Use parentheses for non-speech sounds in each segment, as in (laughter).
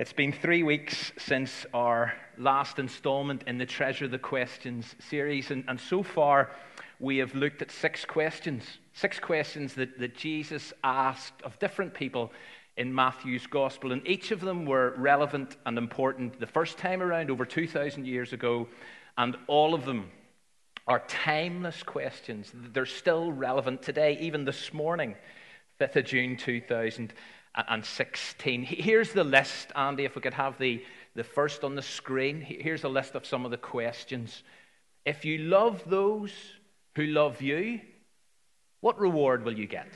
It's been three weeks since our last installment in the Treasure the Questions series, and, and so far we have looked at six questions. Six questions that, that Jesus asked of different people in Matthew's Gospel, and each of them were relevant and important the first time around over 2,000 years ago, and all of them are timeless questions. They're still relevant today, even this morning, 5th of June 2000 and 16. Here's the list, Andy, if we could have the, the first on the screen. Here's a list of some of the questions. If you love those who love you, what reward will you get?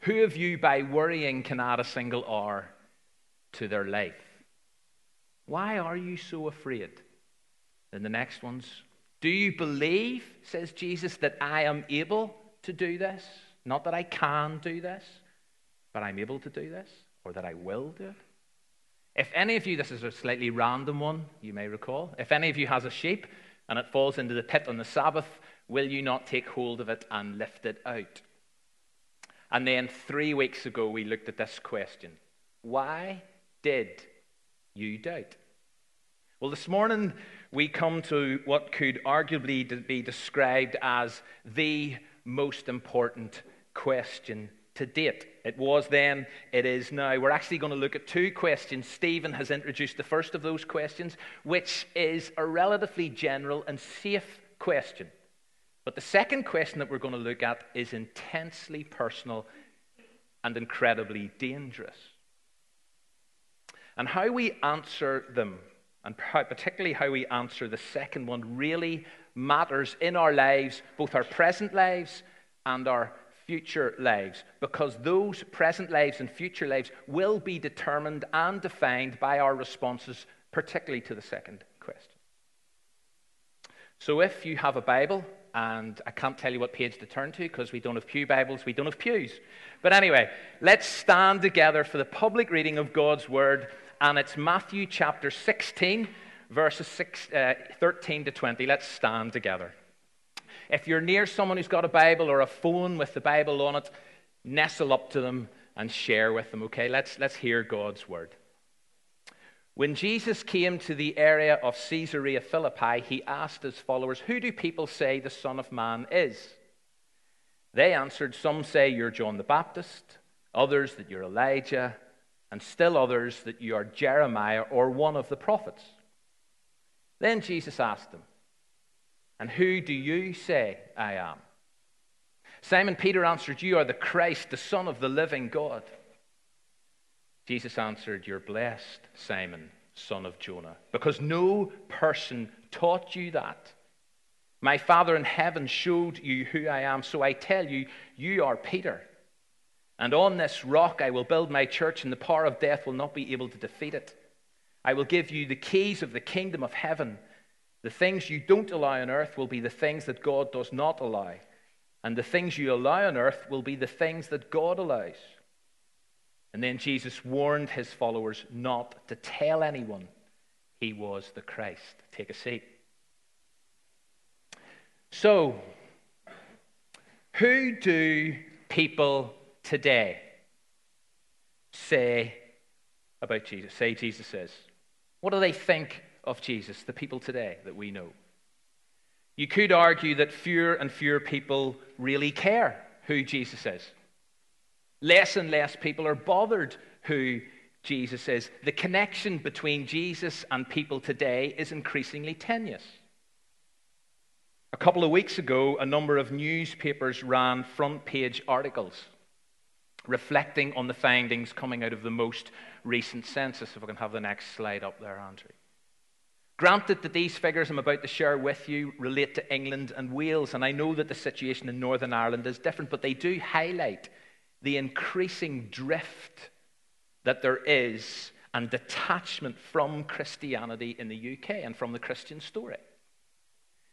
Who of you, by worrying, can add a single hour to their life? Why are you so afraid? Then the next ones. Do you believe, says Jesus, that I am able to do this? Not that I can do this but I'm able to do this or that I will do it. If any of you, this is a slightly random one, you may recall, if any of you has a sheep and it falls into the pit on the Sabbath, will you not take hold of it and lift it out? And then three weeks ago, we looked at this question Why did you doubt? Well, this morning, we come to what could arguably be described as the most important question to date. It was then, it is now. We're actually going to look at two questions. Stephen has introduced the first of those questions, which is a relatively general and safe question. But the second question that we're going to look at is intensely personal and incredibly dangerous. And how we answer them, and particularly how we answer the second one, really matters in our lives, both our present lives and our future lives because those present lives and future lives will be determined and defined by our responses, particularly to the second question. So if you have a Bible, and I can't tell you what page to turn to because we don't have Pew Bibles, we don't have pews. But anyway, let's stand together for the public reading of God's Word, and it's Matthew chapter 16, verses six, uh, 13 to 20. Let's stand together. If you're near someone who's got a Bible or a phone with the Bible on it, nestle up to them and share with them, okay? Let's, let's hear God's word. When Jesus came to the area of Caesarea Philippi, he asked his followers, Who do people say the Son of Man is? They answered, Some say you're John the Baptist, others that you're Elijah, and still others that you are Jeremiah or one of the prophets. Then Jesus asked them, and who do you say I am? Simon Peter answered, You are the Christ, the Son of the living God. Jesus answered, You're blessed, Simon, son of Jonah, because no person taught you that. My Father in heaven showed you who I am, so I tell you, you are Peter. And on this rock I will build my church, and the power of death will not be able to defeat it. I will give you the keys of the kingdom of heaven. The things you don't allow on earth will be the things that God does not allow. And the things you allow on earth will be the things that God allows. And then Jesus warned his followers not to tell anyone he was the Christ. Take a seat. So, who do people today say about Jesus? Say Jesus says. What do they think of Jesus, the people today that we know. You could argue that fewer and fewer people really care who Jesus is. Less and less people are bothered who Jesus is. The connection between Jesus and people today is increasingly tenuous. A couple of weeks ago, a number of newspapers ran front page articles reflecting on the findings coming out of the most recent census. If I can have the next slide up there, Andrew. Granted that these figures I'm about to share with you relate to England and Wales, and I know that the situation in Northern Ireland is different, but they do highlight the increasing drift that there is and detachment from Christianity in the UK and from the Christian story.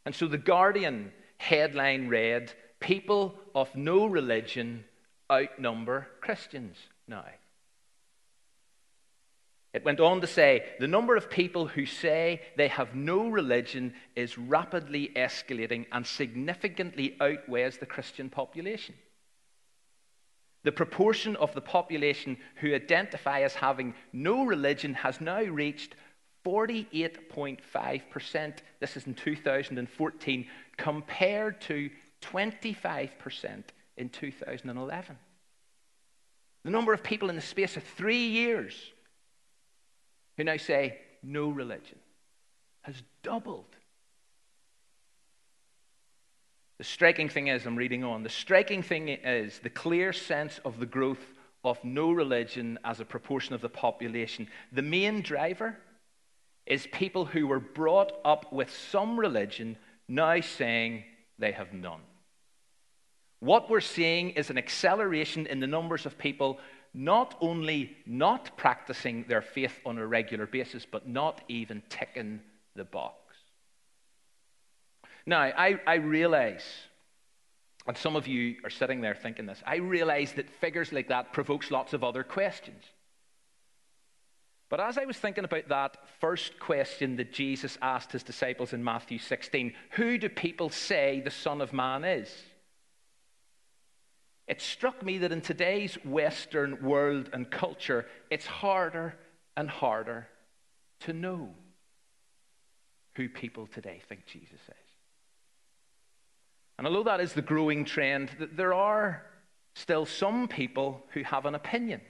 And so the Guardian headline read People of no religion outnumber Christians now. It went on to say the number of people who say they have no religion is rapidly escalating and significantly outweighs the Christian population. The proportion of the population who identify as having no religion has now reached 48.5%. This is in 2014, compared to 25% in 2011. The number of people in the space of three years who now say no religion has doubled. The striking thing is, I'm reading on, the striking thing is the clear sense of the growth of no religion as a proportion of the population. The main driver is people who were brought up with some religion now saying they have none. What we're seeing is an acceleration in the numbers of people not only not practicing their faith on a regular basis, but not even ticking the box. Now, I, I realize, and some of you are sitting there thinking this, I realize that figures like that provokes lots of other questions. But as I was thinking about that first question that Jesus asked his disciples in Matthew 16, who do people say the Son of Man is? It struck me that in today's Western world and culture, it's harder and harder to know who people today think Jesus is. And although that is the growing trend, there are still some people who have an opinion,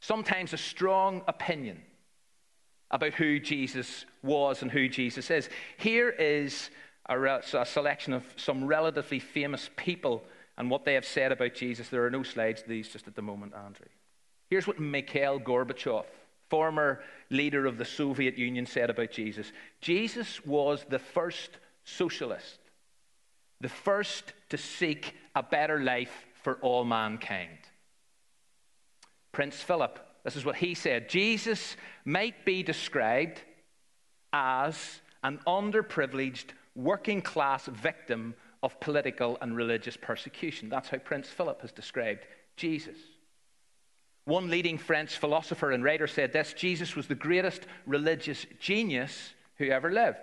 sometimes a strong opinion about who Jesus was and who Jesus is. Here is a, re- a selection of some relatively famous people and what they have said about Jesus. There are no slides, to these just at the moment, Andrew. Here's what Mikhail Gorbachev, former leader of the Soviet Union, said about Jesus Jesus was the first socialist the first to seek a better life for all mankind. Prince Philip, this is what he said Jesus might be described as an underprivileged working class victim of political and religious persecution. That's how Prince Philip has described Jesus. One leading French philosopher and writer said this Jesus was the greatest religious genius who ever lived.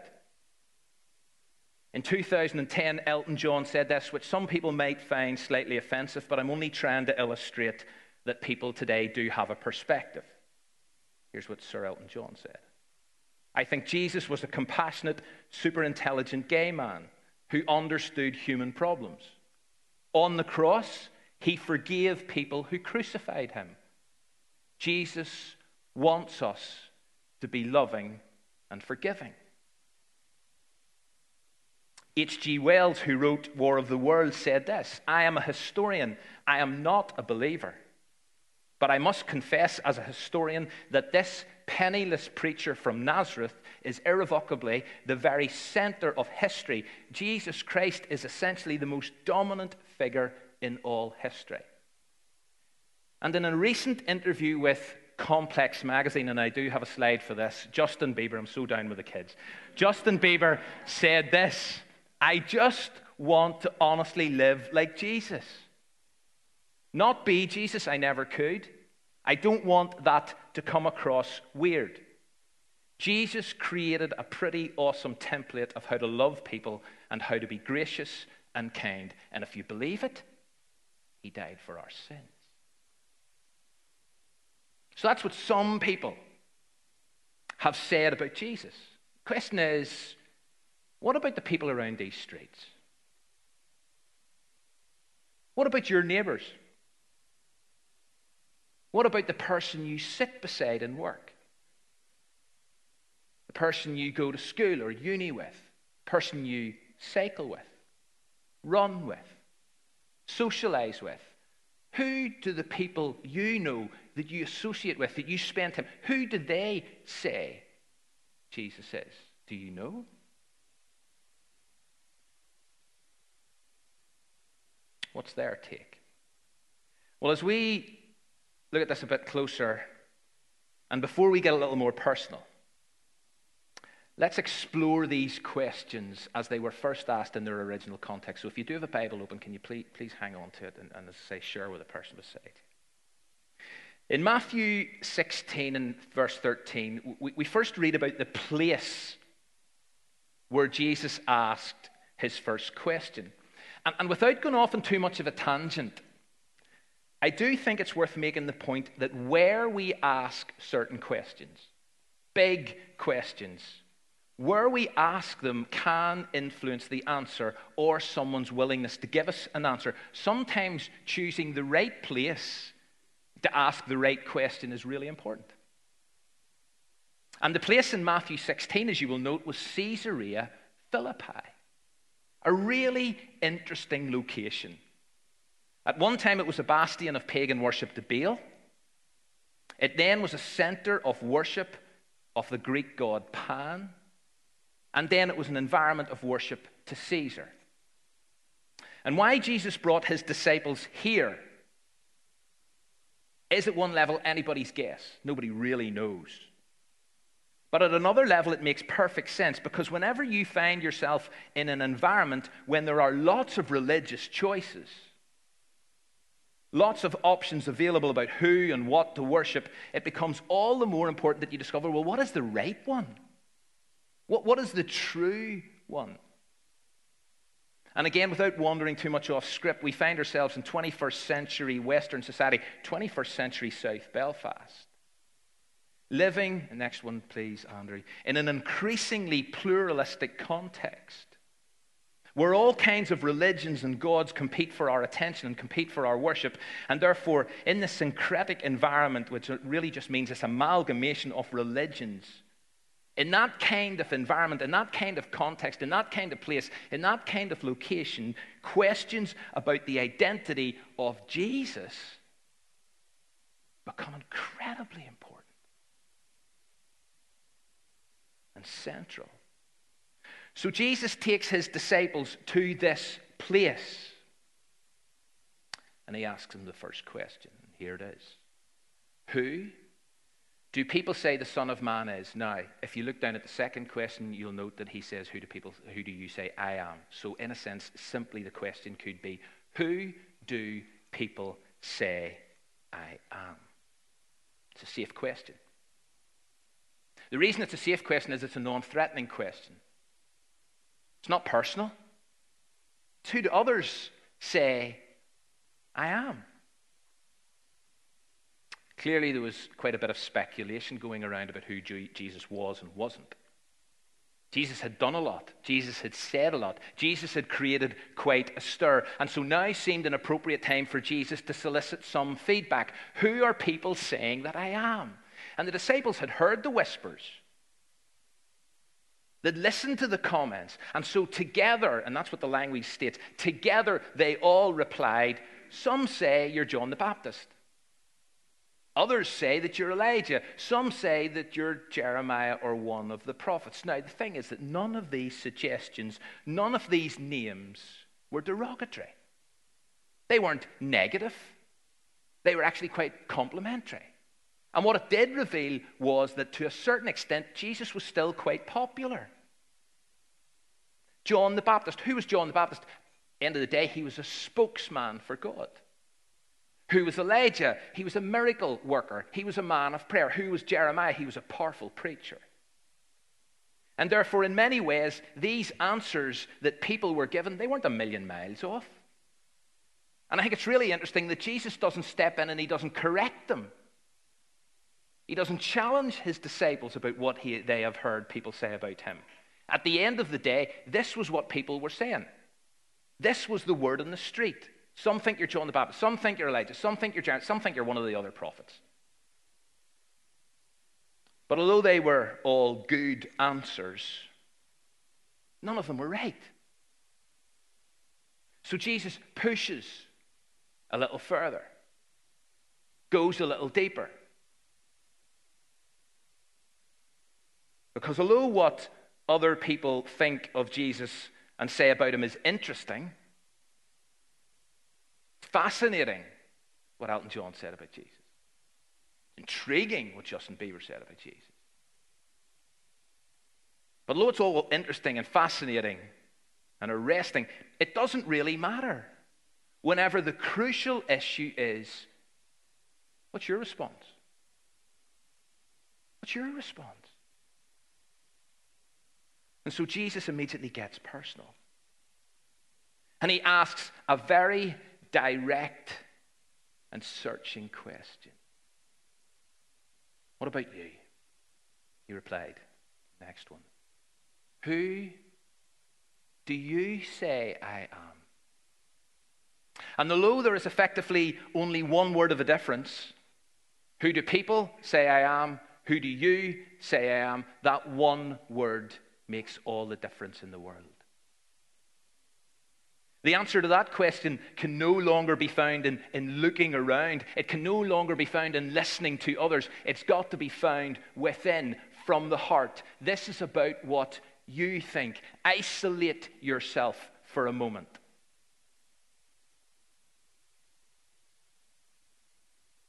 In 2010, Elton John said this, which some people might find slightly offensive, but I'm only trying to illustrate that people today do have a perspective. Here's what Sir Elton John said I think Jesus was a compassionate, super intelligent gay man who understood human problems. On the cross, he forgave people who crucified him. Jesus wants us to be loving and forgiving. H.G. Wells, who wrote War of the Worlds, said this I am a historian, I am not a believer. But I must confess, as a historian, that this penniless preacher from Nazareth is irrevocably the very center of history. Jesus Christ is essentially the most dominant figure in all history. And in a recent interview with Complex magazine, and I do have a slide for this, Justin Bieber, I'm so down with the kids. Justin Bieber said this I just want to honestly live like Jesus. Not be Jesus, I never could. I don't want that to come across weird. Jesus created a pretty awesome template of how to love people and how to be gracious and kind. And if you believe it, he died for our sins. So that's what some people have said about Jesus. Question is what about the people around these streets? What about your neighbors? What about the person you sit beside in work? The person you go to school or uni with? Person you cycle with? Run with? Socialize with? Who do the people you know that you associate with, that you spend time, who do they say Jesus is? Do you know? What's their take? Well, as we look at this a bit closer, and before we get a little more personal, let's explore these questions as they were first asked in their original context. So if you do have a Bible open, can you please, please hang on to it and, and say, share with the person beside you. In Matthew 16 and verse 13, we, we first read about the place where Jesus asked his first question. And, and without going off on too much of a tangent, I do think it's worth making the point that where we ask certain questions, big questions, where we ask them can influence the answer or someone's willingness to give us an answer. Sometimes choosing the right place to ask the right question is really important. And the place in Matthew 16, as you will note, was Caesarea Philippi, a really interesting location. At one time, it was a bastion of pagan worship to Baal. It then was a center of worship of the Greek god Pan. And then it was an environment of worship to Caesar. And why Jesus brought his disciples here is at one level anybody's guess. Nobody really knows. But at another level, it makes perfect sense because whenever you find yourself in an environment when there are lots of religious choices, lots of options available about who and what to worship, it becomes all the more important that you discover well, what is the right one? What, what is the true one? And again, without wandering too much off script, we find ourselves in 21st century Western society, 21st century South Belfast. Living, next one please, Andrew, in an increasingly pluralistic context where all kinds of religions and gods compete for our attention and compete for our worship. And therefore, in this syncretic environment, which really just means this amalgamation of religions, in that kind of environment, in that kind of context, in that kind of place, in that kind of location, questions about the identity of Jesus become incredibly important and central. So Jesus takes his disciples to this place and he asks them the first question. Here it is Who do people say the Son of Man is? Now, if you look down at the second question, you'll note that he says, Who do people who do you say I am? So in a sense, simply the question could be, Who do people say I am? It's a safe question. The reason it's a safe question is it's a non-threatening question. It's not personal. It's who do others say I am? Clearly, there was quite a bit of speculation going around about who Jesus was and wasn't. Jesus had done a lot. Jesus had said a lot. Jesus had created quite a stir. And so now seemed an appropriate time for Jesus to solicit some feedback. Who are people saying that I am? And the disciples had heard the whispers. They'd listened to the comments. And so together, and that's what the language states, together they all replied, Some say you're John the Baptist. Others say that you're Elijah. Some say that you're Jeremiah or one of the prophets. Now, the thing is that none of these suggestions, none of these names were derogatory. They weren't negative, they were actually quite complimentary. And what it did reveal was that to a certain extent, Jesus was still quite popular. John the Baptist. Who was John the Baptist? End of the day, he was a spokesman for God. Who was Elijah? He was a miracle worker. He was a man of prayer. Who was Jeremiah? He was a powerful preacher. And therefore, in many ways, these answers that people were given, they weren't a million miles off. And I think it's really interesting that Jesus doesn't step in and he doesn't correct them. He doesn't challenge his disciples about what he, they have heard people say about him. At the end of the day, this was what people were saying. This was the word on the street. Some think you're John the Baptist. Some think you're Elijah. Some think you're Jared. Some think you're one of the other prophets. But although they were all good answers, none of them were right. So Jesus pushes a little further, goes a little deeper. Because although what other people think of Jesus and say about him is interesting, fascinating what Elton John said about Jesus. Intriguing what Justin Bieber said about Jesus. But though it's all interesting and fascinating and arresting, it doesn't really matter. Whenever the crucial issue is what's your response? What's your response? And so Jesus immediately gets personal. And he asks a very direct and searching question. What about you? He replied. Next one. Who do you say I am? And although there is effectively only one word of a difference, who do people say I am? Who do you say I am? That one word makes all the difference in the world. The answer to that question can no longer be found in, in looking around. It can no longer be found in listening to others. It's got to be found within, from the heart. This is about what you think. Isolate yourself for a moment.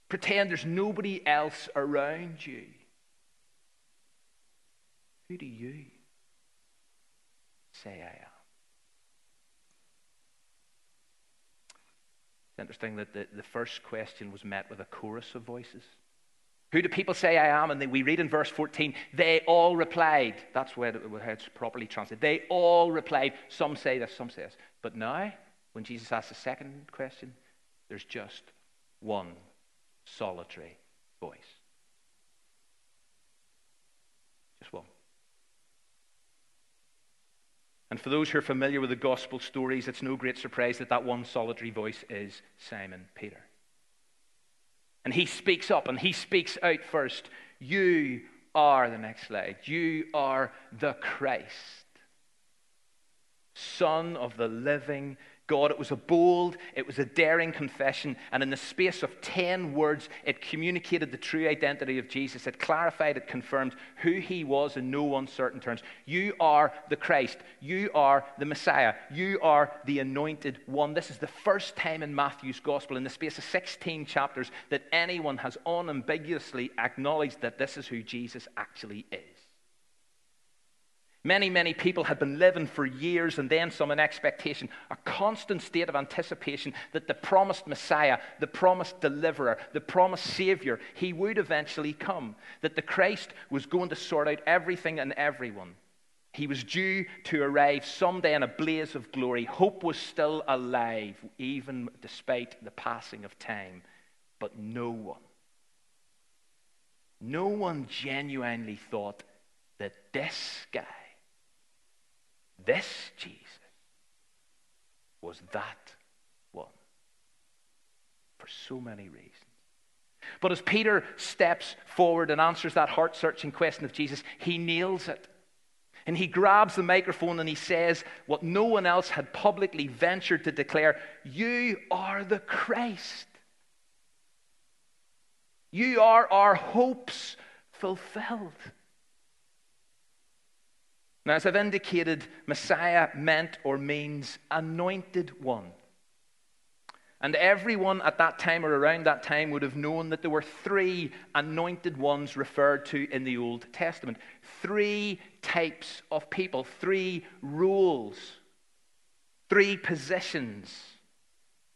Pretend there's nobody else around you. Who do you say I am? It's interesting that the, the first question was met with a chorus of voices. Who do people say I am? And then we read in verse 14, they all replied. That's where it's properly translated. They all replied. Some say this, some say this. But now, when Jesus asks the second question, there's just one solitary voice. Just one. And for those who are familiar with the gospel stories, it's no great surprise that that one solitary voice is Simon Peter. And he speaks up and he speaks out first. You are, the next slide, you are the Christ, Son of the living God. It was a bold, it was a daring confession, and in the space of 10 words, it communicated the true identity of Jesus. It clarified, it confirmed who he was in no uncertain terms. You are the Christ. You are the Messiah. You are the anointed one. This is the first time in Matthew's gospel, in the space of 16 chapters, that anyone has unambiguously acknowledged that this is who Jesus actually is. Many, many people had been living for years and then some in expectation, a constant state of anticipation that the promised Messiah, the promised deliverer, the promised Savior, he would eventually come. That the Christ was going to sort out everything and everyone. He was due to arrive someday in a blaze of glory. Hope was still alive, even despite the passing of time. But no one, no one genuinely thought that this guy, this Jesus was that one for so many reasons. But as Peter steps forward and answers that heart searching question of Jesus, he nails it. And he grabs the microphone and he says what no one else had publicly ventured to declare You are the Christ. You are our hopes fulfilled. Now, as I've indicated, Messiah meant or means anointed one. And everyone at that time or around that time would have known that there were three anointed ones referred to in the Old Testament. Three types of people, three roles, three positions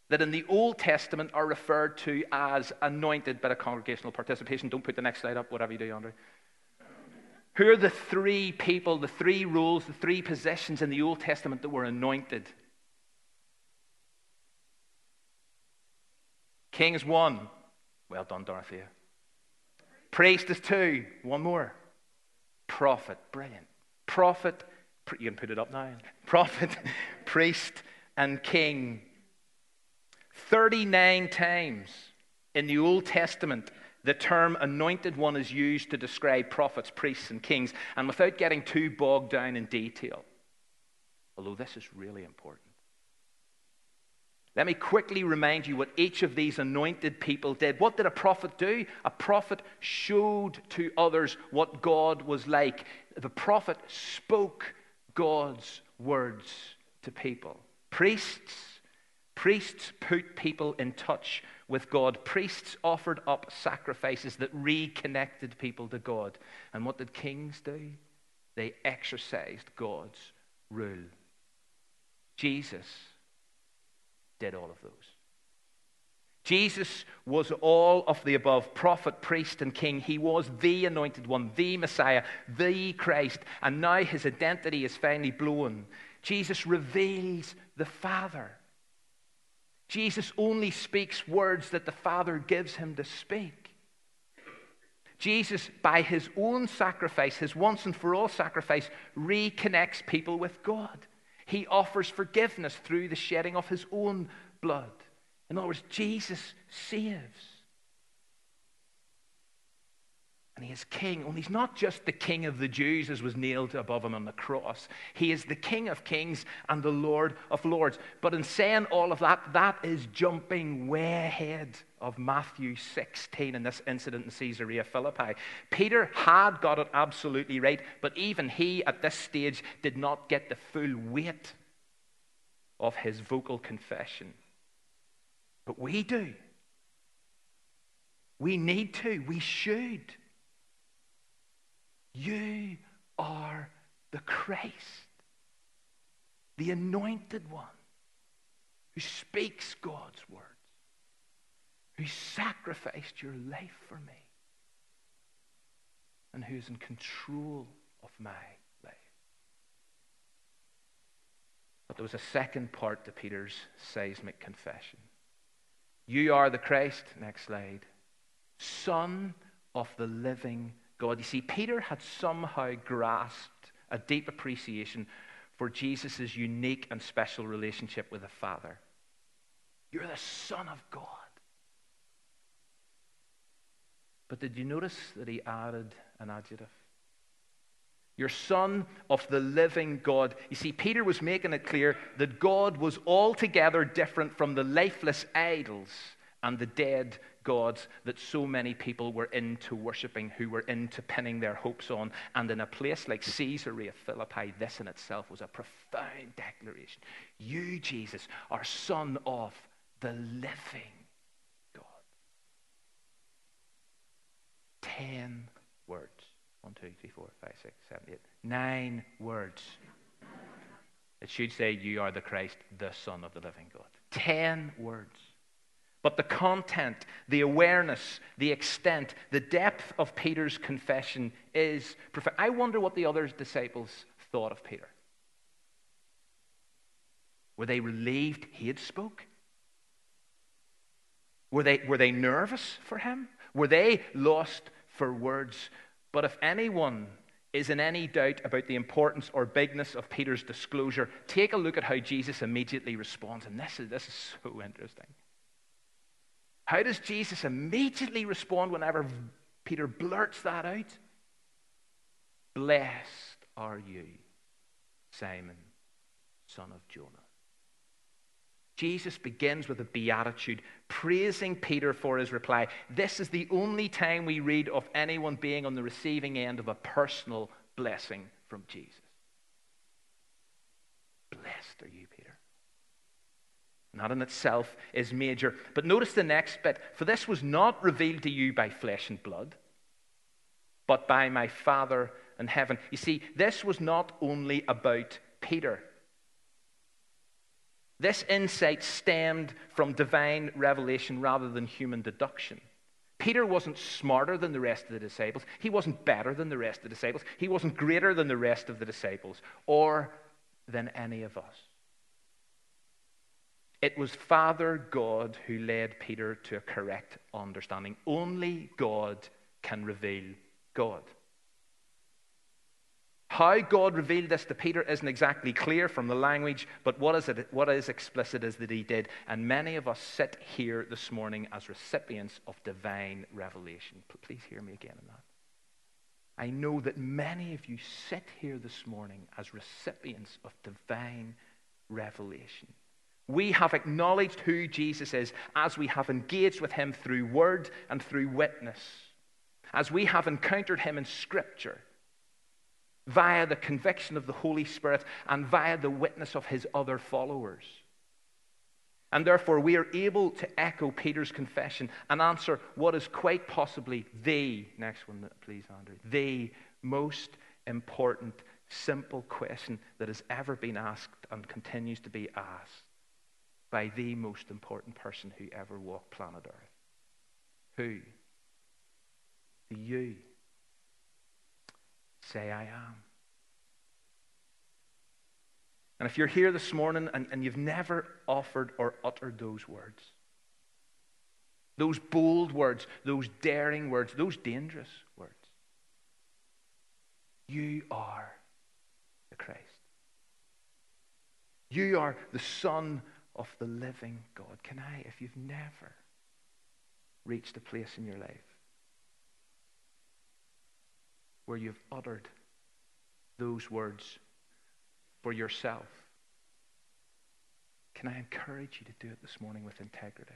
that in the Old Testament are referred to as anointed. Bit of congregational participation. Don't put the next slide up, whatever you do, Andre. Who are the three people, the three roles, the three positions in the Old Testament that were anointed? King is one. Well done, Dorothea. Priest is two. One more. Prophet. Brilliant. Prophet. You can put it up now. Prophet, (laughs) priest, and king. 39 times in the Old Testament, the term anointed one is used to describe prophets, priests, and kings, and without getting too bogged down in detail, although this is really important. Let me quickly remind you what each of these anointed people did. What did a prophet do? A prophet showed to others what God was like. The prophet spoke God's words to people. Priests, priests put people in touch with God. Priests offered up sacrifices that reconnected people to God. And what did kings do? They exercised God's rule. Jesus did all of those. Jesus was all of the above prophet, priest, and king. He was the anointed one, the Messiah, the Christ. And now his identity is finally blown. Jesus reveals the Father. Jesus only speaks words that the Father gives him to speak. Jesus, by his own sacrifice, his once and for all sacrifice, reconnects people with God. He offers forgiveness through the shedding of his own blood. In other words, Jesus saves. And he is king. And he's not just the king of the Jews as was nailed above him on the cross. He is the king of kings and the Lord of lords. But in saying all of that, that is jumping way ahead of Matthew 16 in this incident in Caesarea Philippi. Peter had got it absolutely right, but even he at this stage did not get the full weight of his vocal confession. But we do. We need to. We should. You are the Christ, the anointed one who speaks God's words, who sacrificed your life for me, and who's in control of my life. But there was a second part to Peter's seismic confession. You are the Christ, next slide, Son of the living God. You see, Peter had somehow grasped a deep appreciation for Jesus' unique and special relationship with the Father. You're the Son of God. But did you notice that he added an adjective? You're son of the living God. You see, Peter was making it clear that God was altogether different from the lifeless idols and the dead gods that so many people were into worshipping, who were into pinning their hopes on. And in a place like Caesarea Philippi, this in itself was a profound declaration. You, Jesus, are son of the living God. Ten words. One, two, three, four, five, six, seven, eight. Nine words. It should say, You are the Christ, the Son of the living God. Ten words. But the content, the awareness, the extent, the depth of Peter's confession is profound. I wonder what the other disciples thought of Peter. Were they relieved he had spoke? Were they, were they nervous for him? Were they lost for words? But if anyone is in any doubt about the importance or bigness of Peter's disclosure, take a look at how Jesus immediately responds. And this is, this is so interesting. How does Jesus immediately respond whenever Peter blurts that out? Blessed are you, Simon, son of Jonah. Jesus begins with a beatitude, praising Peter for his reply. This is the only time we read of anyone being on the receiving end of a personal blessing from Jesus. Blessed are you, That in itself is major. But notice the next bit. For this was not revealed to you by flesh and blood, but by my Father in heaven. You see, this was not only about Peter. This insight stemmed from divine revelation rather than human deduction. Peter wasn't smarter than the rest of the disciples. He wasn't better than the rest of the disciples. He wasn't greater than the rest of the disciples or than any of us. It was Father God who led Peter to a correct understanding. Only God can reveal God. How God revealed this to Peter isn't exactly clear from the language, but what is, it, what is explicit is that he did. And many of us sit here this morning as recipients of divine revelation. Please hear me again on that. I know that many of you sit here this morning as recipients of divine revelation. We have acknowledged who Jesus is as we have engaged with him through word and through witness, as we have encountered him in Scripture via the conviction of the Holy Spirit and via the witness of his other followers. And therefore, we are able to echo Peter's confession and answer what is quite possibly the, next one, please, Andrew, the most important, simple question that has ever been asked and continues to be asked by the most important person who ever walked planet Earth. Who do you say I am? And if you're here this morning and, and you've never offered or uttered those words, those bold words, those daring words, those dangerous words, you are the Christ. You are the Son of the living God. Can I, if you've never reached a place in your life where you've uttered those words for yourself. Can I encourage you to do it this morning with integrity?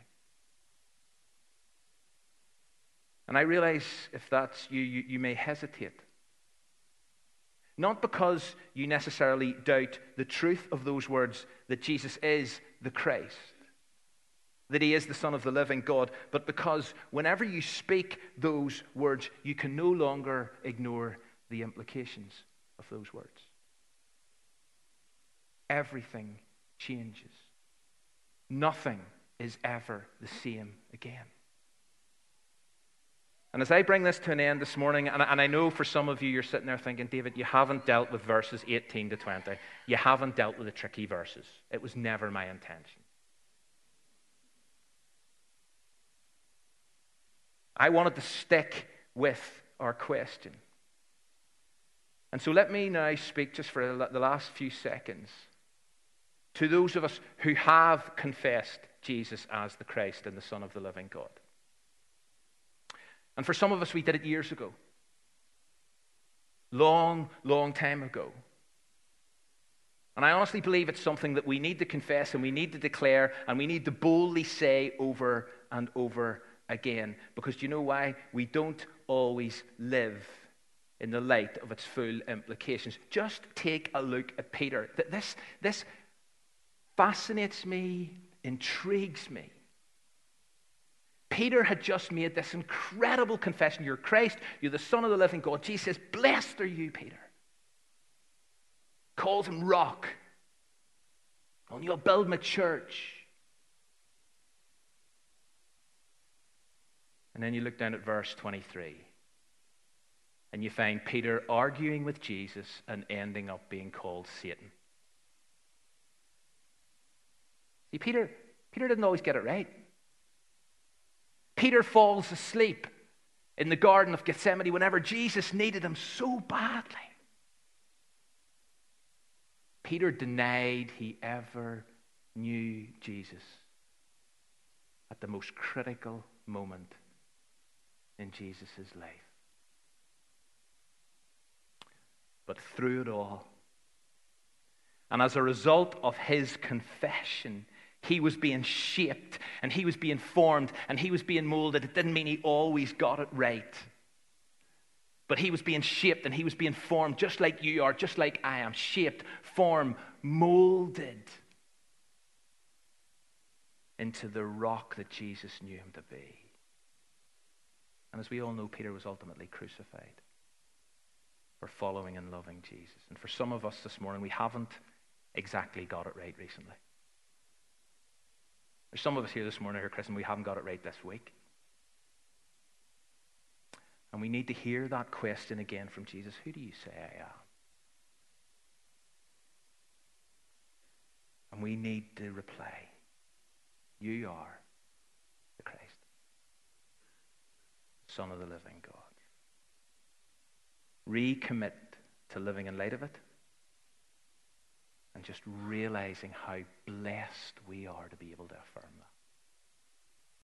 And I realize if that's you, you, you may hesitate. Not because you necessarily doubt the truth of those words that Jesus is the Christ, that he is the Son of the living God, but because whenever you speak those words, you can no longer ignore the implications of those words everything changes. Nothing is ever the same again. And as I bring this to an end this morning, and, and I know for some of you, you're sitting there thinking, David, you haven't dealt with verses 18 to 20. You haven't dealt with the tricky verses. It was never my intention. I wanted to stick with our question. And so let me now speak just for the last few seconds to those of us who have confessed Jesus as the Christ and the Son of the living God. And for some of us, we did it years ago. Long, long time ago. And I honestly believe it's something that we need to confess and we need to declare and we need to boldly say over and over again. Because do you know why? We don't always live in the light of its full implications. Just take a look at Peter. This, this fascinates me, intrigues me. Peter had just made this incredible confession You're Christ, you're the Son of the living God. Jesus says, Blessed are you, Peter. Calls him rock. And you'll build my church. And then you look down at verse 23. And you find Peter arguing with Jesus and ending up being called Satan. See, Peter, Peter didn't always get it right. Peter falls asleep in the Garden of Gethsemane whenever Jesus needed him so badly. Peter denied he ever knew Jesus at the most critical moment in Jesus' life. But through it all, and as a result of his confession, he was being shaped and he was being formed and he was being molded. It didn't mean he always got it right. But he was being shaped and he was being formed just like you are, just like I am. Shaped, formed, molded into the rock that Jesus knew him to be. And as we all know, Peter was ultimately crucified for following and loving Jesus. And for some of us this morning, we haven't exactly got it right recently. There's some of us here this morning who are Christian, we haven't got it right this week. And we need to hear that question again from Jesus Who do you say I am? And we need to reply You are the Christ, Son of the living God. Recommit to living in light of it and just realizing how blessed we are to be able to affirm that.